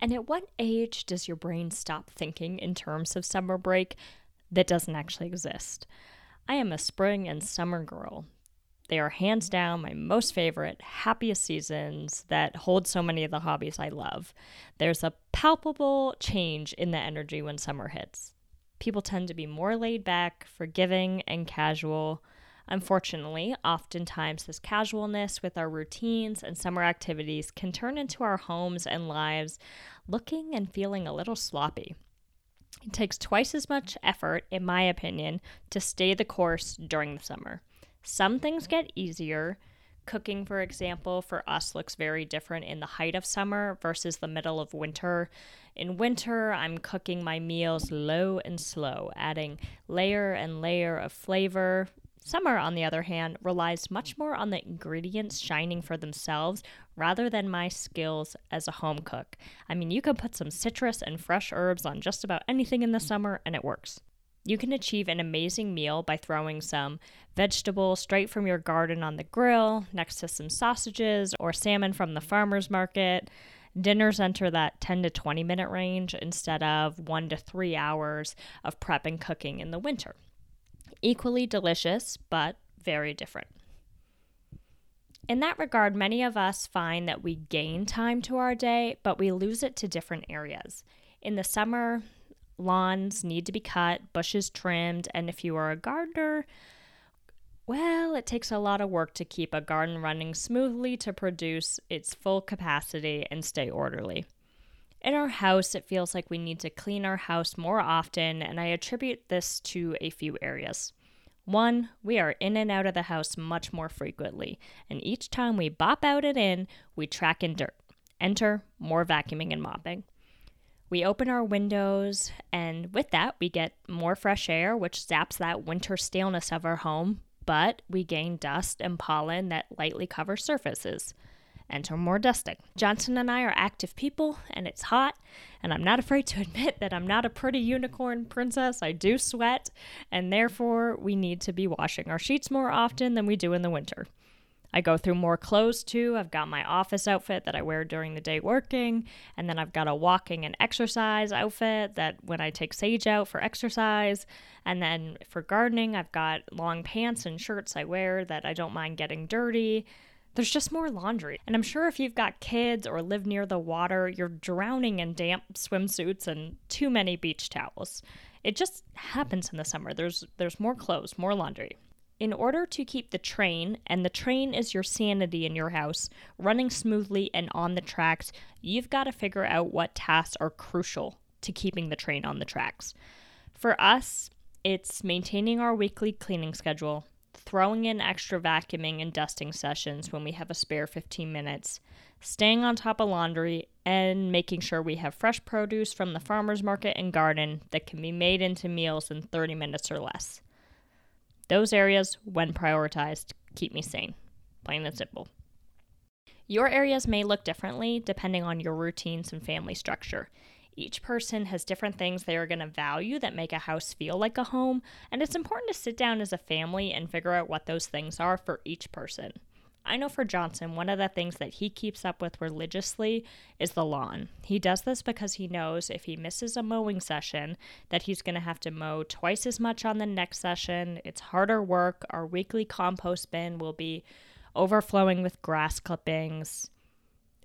And at what age does your brain stop thinking in terms of summer break that doesn't actually exist? I am a spring and summer girl. They are hands down my most favorite, happiest seasons that hold so many of the hobbies I love. There's a palpable change in the energy when summer hits. People tend to be more laid back, forgiving, and casual. Unfortunately, oftentimes this casualness with our routines and summer activities can turn into our homes and lives looking and feeling a little sloppy. It takes twice as much effort, in my opinion, to stay the course during the summer. Some things get easier. Cooking, for example, for us looks very different in the height of summer versus the middle of winter. In winter, I'm cooking my meals low and slow, adding layer and layer of flavor, Summer, on the other hand, relies much more on the ingredients shining for themselves rather than my skills as a home cook. I mean, you can put some citrus and fresh herbs on just about anything in the summer and it works. You can achieve an amazing meal by throwing some vegetables straight from your garden on the grill next to some sausages or salmon from the farmer's market. Dinners enter that 10 to 20 minute range instead of 1 to 3 hours of prep and cooking in the winter equally delicious, but very different. In that regard, many of us find that we gain time to our day, but we lose it to different areas. In the summer, lawns need to be cut, bushes trimmed, and if you are a gardener, well, it takes a lot of work to keep a garden running smoothly to produce its full capacity and stay orderly. In our house, it feels like we need to clean our house more often, and I attribute this to a few areas. One, we are in and out of the house much more frequently, and each time we bop out and in, we track in dirt. Enter more vacuuming and mopping. We open our windows, and with that, we get more fresh air, which zaps that winter staleness of our home, but we gain dust and pollen that lightly cover surfaces enter more dusting. Johnson and I are active people, and it's hot, and I'm not afraid to admit that I'm not a pretty unicorn princess. I do sweat, and therefore we need to be washing our sheets more often than we do in the winter. I go through more clothes too. I've got my office outfit that I wear during the day working, and then I've got a walking and exercise outfit that when I take Sage out for exercise, and then for gardening, I've got long pants and shirts I wear that I don't mind getting dirty. There's just more laundry. And I'm sure if you've got kids or live near the water, you're drowning in damp swimsuits and too many beach towels. It just happens in the summer. There's there's more clothes, more laundry. In order to keep the train, and the train is your sanity in your house, running smoothly and on the tracks, you've got to figure out what tasks are crucial to keeping the train on the tracks. For us, it's maintaining our weekly cleaning schedule, throwing in extra vacuuming and dusting sessions when we have a spare 15 minutes, staying on top of laundry, and making sure we have fresh produce from the farmer's market and garden that can be made into meals in 30 minutes or less. Those areas, when prioritized, keep me sane. Plain and simple. Your areas may look differently depending on your routines and family structure. Each person has different things they are going to value that make a house feel like a home, and it's important to sit down as a family and figure out what those things are for each person. I know for Johnson, one of the things that he keeps up with religiously is the lawn. He does this because he knows if he misses a mowing session, that he's going to have to mow twice as much on the next session. It's harder work. Our weekly compost bin will be overflowing with grass clippings.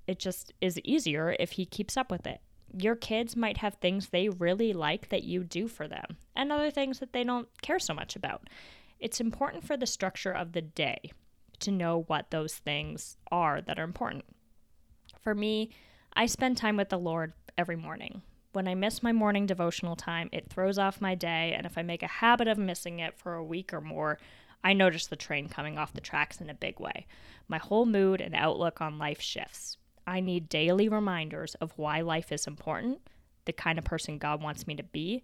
It just is easier if he keeps up with it your kids might have things they really like that you do for them and other things that they don't care so much about. It's important for the structure of the day to know what those things are that are important. For me, I spend time with the Lord every morning. When I miss my morning devotional time, it throws off my day, and if I make a habit of missing it for a week or more, I notice the train coming off the tracks in a big way. My whole mood and outlook on life shifts. I need daily reminders of why life is important, the kind of person God wants me to be.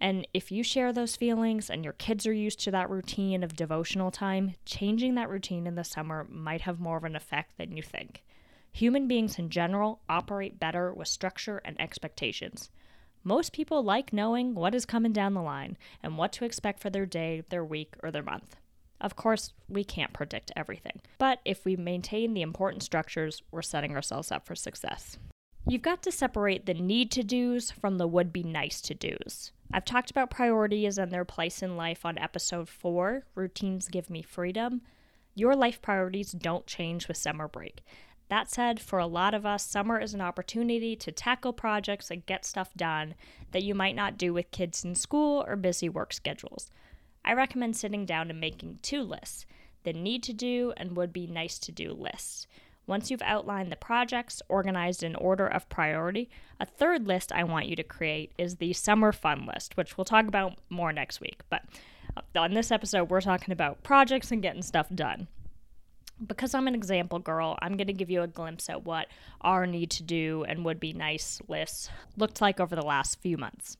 And if you share those feelings and your kids are used to that routine of devotional time, changing that routine in the summer might have more of an effect than you think. Human beings in general operate better with structure and expectations. Most people like knowing what is coming down the line and what to expect for their day, their week, or their month. Of course, we can't predict everything, but if we maintain the important structures, we're setting ourselves up for success. You've got to separate the need to do's from the would be nice to do's. I've talked about priorities and their place in life on episode 4 Routines Give Me Freedom. Your life priorities don't change with summer break. That said, for a lot of us, summer is an opportunity to tackle projects and get stuff done that you might not do with kids in school or busy work schedules. I recommend sitting down and making two lists the need to do and would be nice to do lists. Once you've outlined the projects organized in order of priority, a third list I want you to create is the summer fun list, which we'll talk about more next week. But uh, on this episode, we're talking about projects and getting stuff done. Because I'm an example girl, I'm going to give you a glimpse at what our need to do and would be nice lists looked like over the last few months.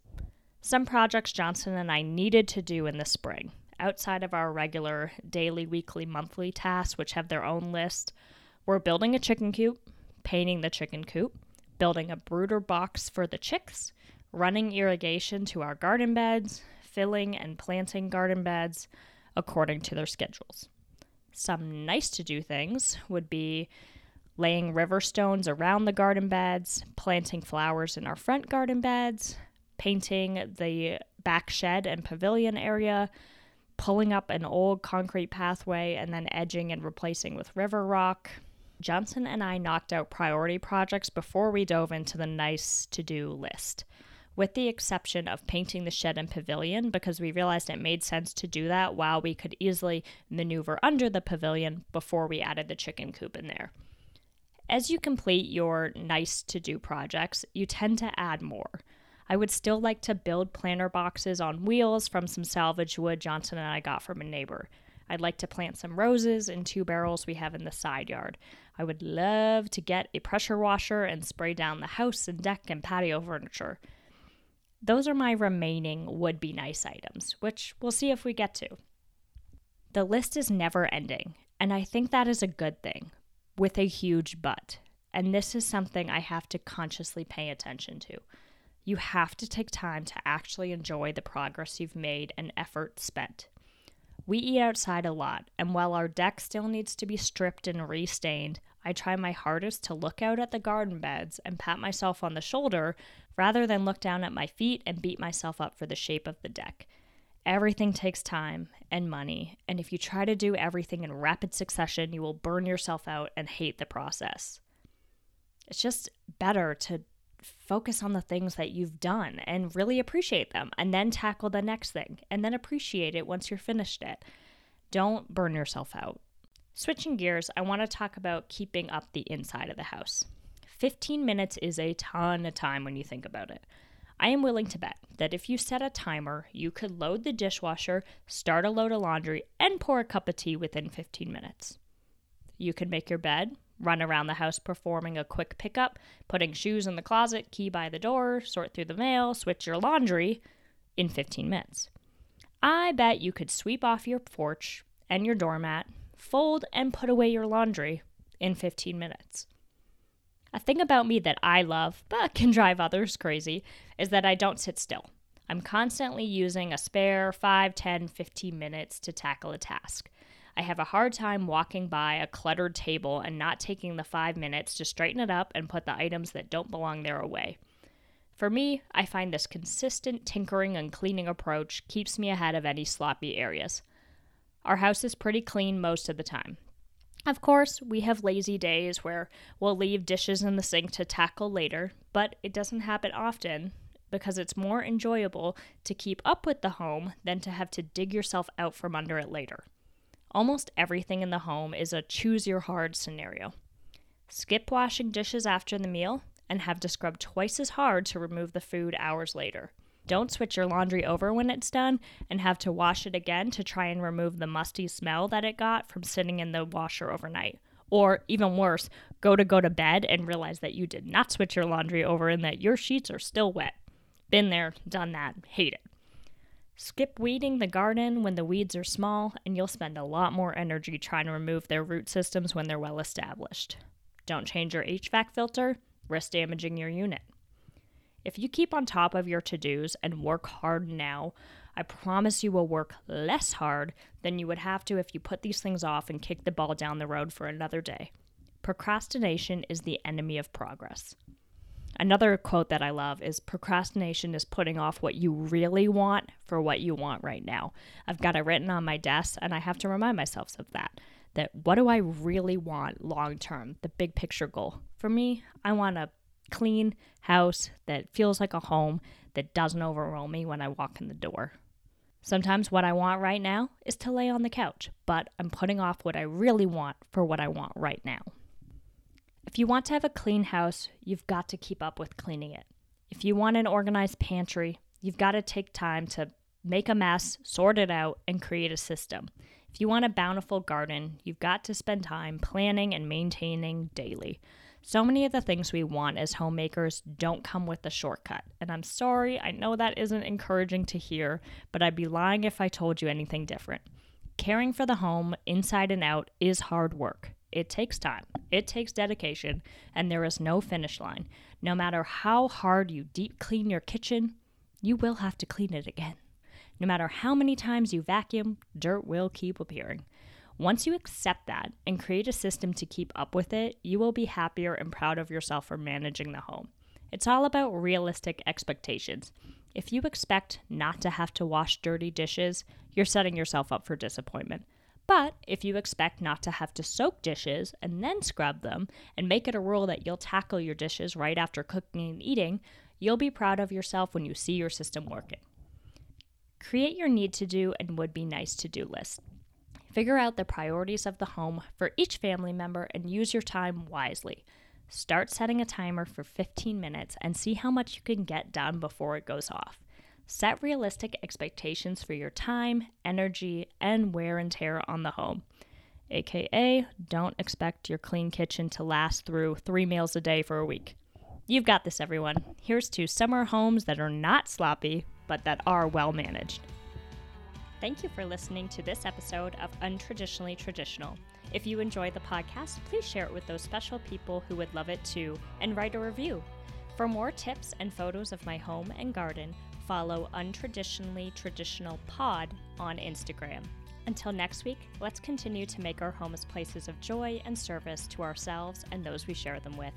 Some projects Johnson and I needed to do in the spring, outside of our regular daily, weekly, monthly tasks, which have their own list, we're building a chicken coop, painting the chicken coop, building a brooder box for the chicks, running irrigation to our garden beds, filling and planting garden beds according to their schedules. Some nice to do things would be laying river stones around the garden beds, planting flowers in our front garden beds, painting the back shed and pavilion area, pulling up an old concrete pathway and then edging and replacing with river rock, Johnson and I knocked out priority projects before we dove into the nice to do list, with the exception of painting the shed and pavilion because we realized it made sense to do that while we could easily maneuver under the pavilion before we added the chicken coop in there. As you complete your nice to do projects, you tend to add more. I would still like to build planter boxes on wheels from some salvage wood Johnson and I got from a neighbor. I'd like to plant some roses in two barrels we have in the side yard. I would love to get a pressure washer and spray down the house and deck and patio furniture. Those are my remaining would be nice items, which we'll see if we get to. The list is never ending, and I think that is a good thing, with a huge but. And this is something I have to consciously pay attention to. You have to take time to actually enjoy the progress you've made and effort spent. We eat outside a lot, and while our deck still needs to be stripped and restained, I try my hardest to look out at the garden beds and pat myself on the shoulder rather than look down at my feet and beat myself up for the shape of the deck. Everything takes time and money, and if you try to do everything in rapid succession, you will burn yourself out and hate the process. It's just better to focus on the things that you've done and really appreciate them and then tackle the next thing and then appreciate it once you're finished it. Don't burn yourself out. Switching gears, I want to talk about keeping up the inside of the house. 15 minutes is a ton of time when you think about it. I am willing to bet that if you set a timer, you could load the dishwasher, start a load of laundry, and pour a cup of tea within 15 minutes. You could make your bed, run around the house performing a quick pickup, putting shoes in the closet, key by the door, sort through the mail, switch your laundry in 15 minutes. I bet you could sweep off your porch and your doormat, fold and put away your laundry in 15 minutes. A thing about me that I love, but can drive others crazy, is that I don't sit still. I'm constantly using a spare 5, 10, 15 minutes to tackle a task. I have a hard time walking by a cluttered table and not taking the five minutes to straighten it up and put the items that don't belong there away. For me, I find this consistent tinkering and cleaning approach keeps me ahead of any sloppy areas. Our house is pretty clean most of the time. Of course, we have lazy days where we'll leave dishes in the sink to tackle later, but it doesn't happen often because it's more enjoyable to keep up with the home than to have to dig yourself out from under it later. Almost everything in the home is a choose your hard scenario. Skip washing dishes after the meal and have to scrub twice as hard to remove the food hours later. Don't switch your laundry over when it's done and have to wash it again to try and remove the musty smell that it got from sitting in the washer overnight. Or even worse, go to go to bed and realize that you did not switch your laundry over and that your sheets are still wet. Been there, done that, hate it. Skip weeding the garden when the weeds are small, and you'll spend a lot more energy trying to remove their root systems when they're well established. Don't change your HVAC filter, risk damaging your unit. If you keep on top of your to dos and work hard now, I promise you will work less hard than you would have to if you put these things off and kick the ball down the road for another day. Procrastination is the enemy of progress. Another quote that I love is procrastination is putting off what you really want for what you want right now. I've got it written on my desk and I have to remind myself of that. That what do I really want long term, the big picture goal. For me, I want a clean house that feels like a home that doesn't overwhelm me when I walk in the door. Sometimes what I want right now is to lay on the couch, but I'm putting off what I really want for what I want right now. If you want to have a clean house, you've got to keep up with cleaning it. If you want an organized pantry, you've got to take time to make a mess, sort it out, and create a system. If you want a bountiful garden, you've got to spend time planning and maintaining daily. So many of the things we want as homemakers don't come with a shortcut. And I'm sorry, I know that isn't encouraging to hear, but I'd be lying if I told you anything different. Caring for the home, inside and out, is hard work. It takes time, it takes dedication, and there is no finish line. No matter how hard you deep clean your kitchen, you will have to clean it again. No matter how many times you vacuum, dirt will keep appearing. Once you accept that and create a system to keep up with it, you will be happier and proud of yourself for managing the home. It's all about realistic expectations. If you expect not to have to wash dirty dishes, you're setting yourself up for disappointment. But if you expect not to have to soak dishes and then scrub them and make it a rule that you'll tackle your dishes right after cooking and eating, you'll be proud of yourself when you see your system working. Create your need to do and would be nice to do list. Figure out the priorities of the home for each family member and use your time wisely. Start setting a timer for 15 minutes and see how much you can get done before it goes off. Set realistic expectations for your time, energy, and wear and tear on the home. AKA, don't expect your clean kitchen to last through three meals a day for a week. You've got this, everyone. Here's to summer homes that are not sloppy, but that are well managed. Thank you for listening to this episode of Untraditionally Traditional. If you enjoy the podcast, please share it with those special people who would love it too and write a review. For more tips and photos of my home and garden, follow Untraditionally Traditional Pod on Instagram. Until next week, let's continue to make our homes places of joy and service to ourselves and those we share them with.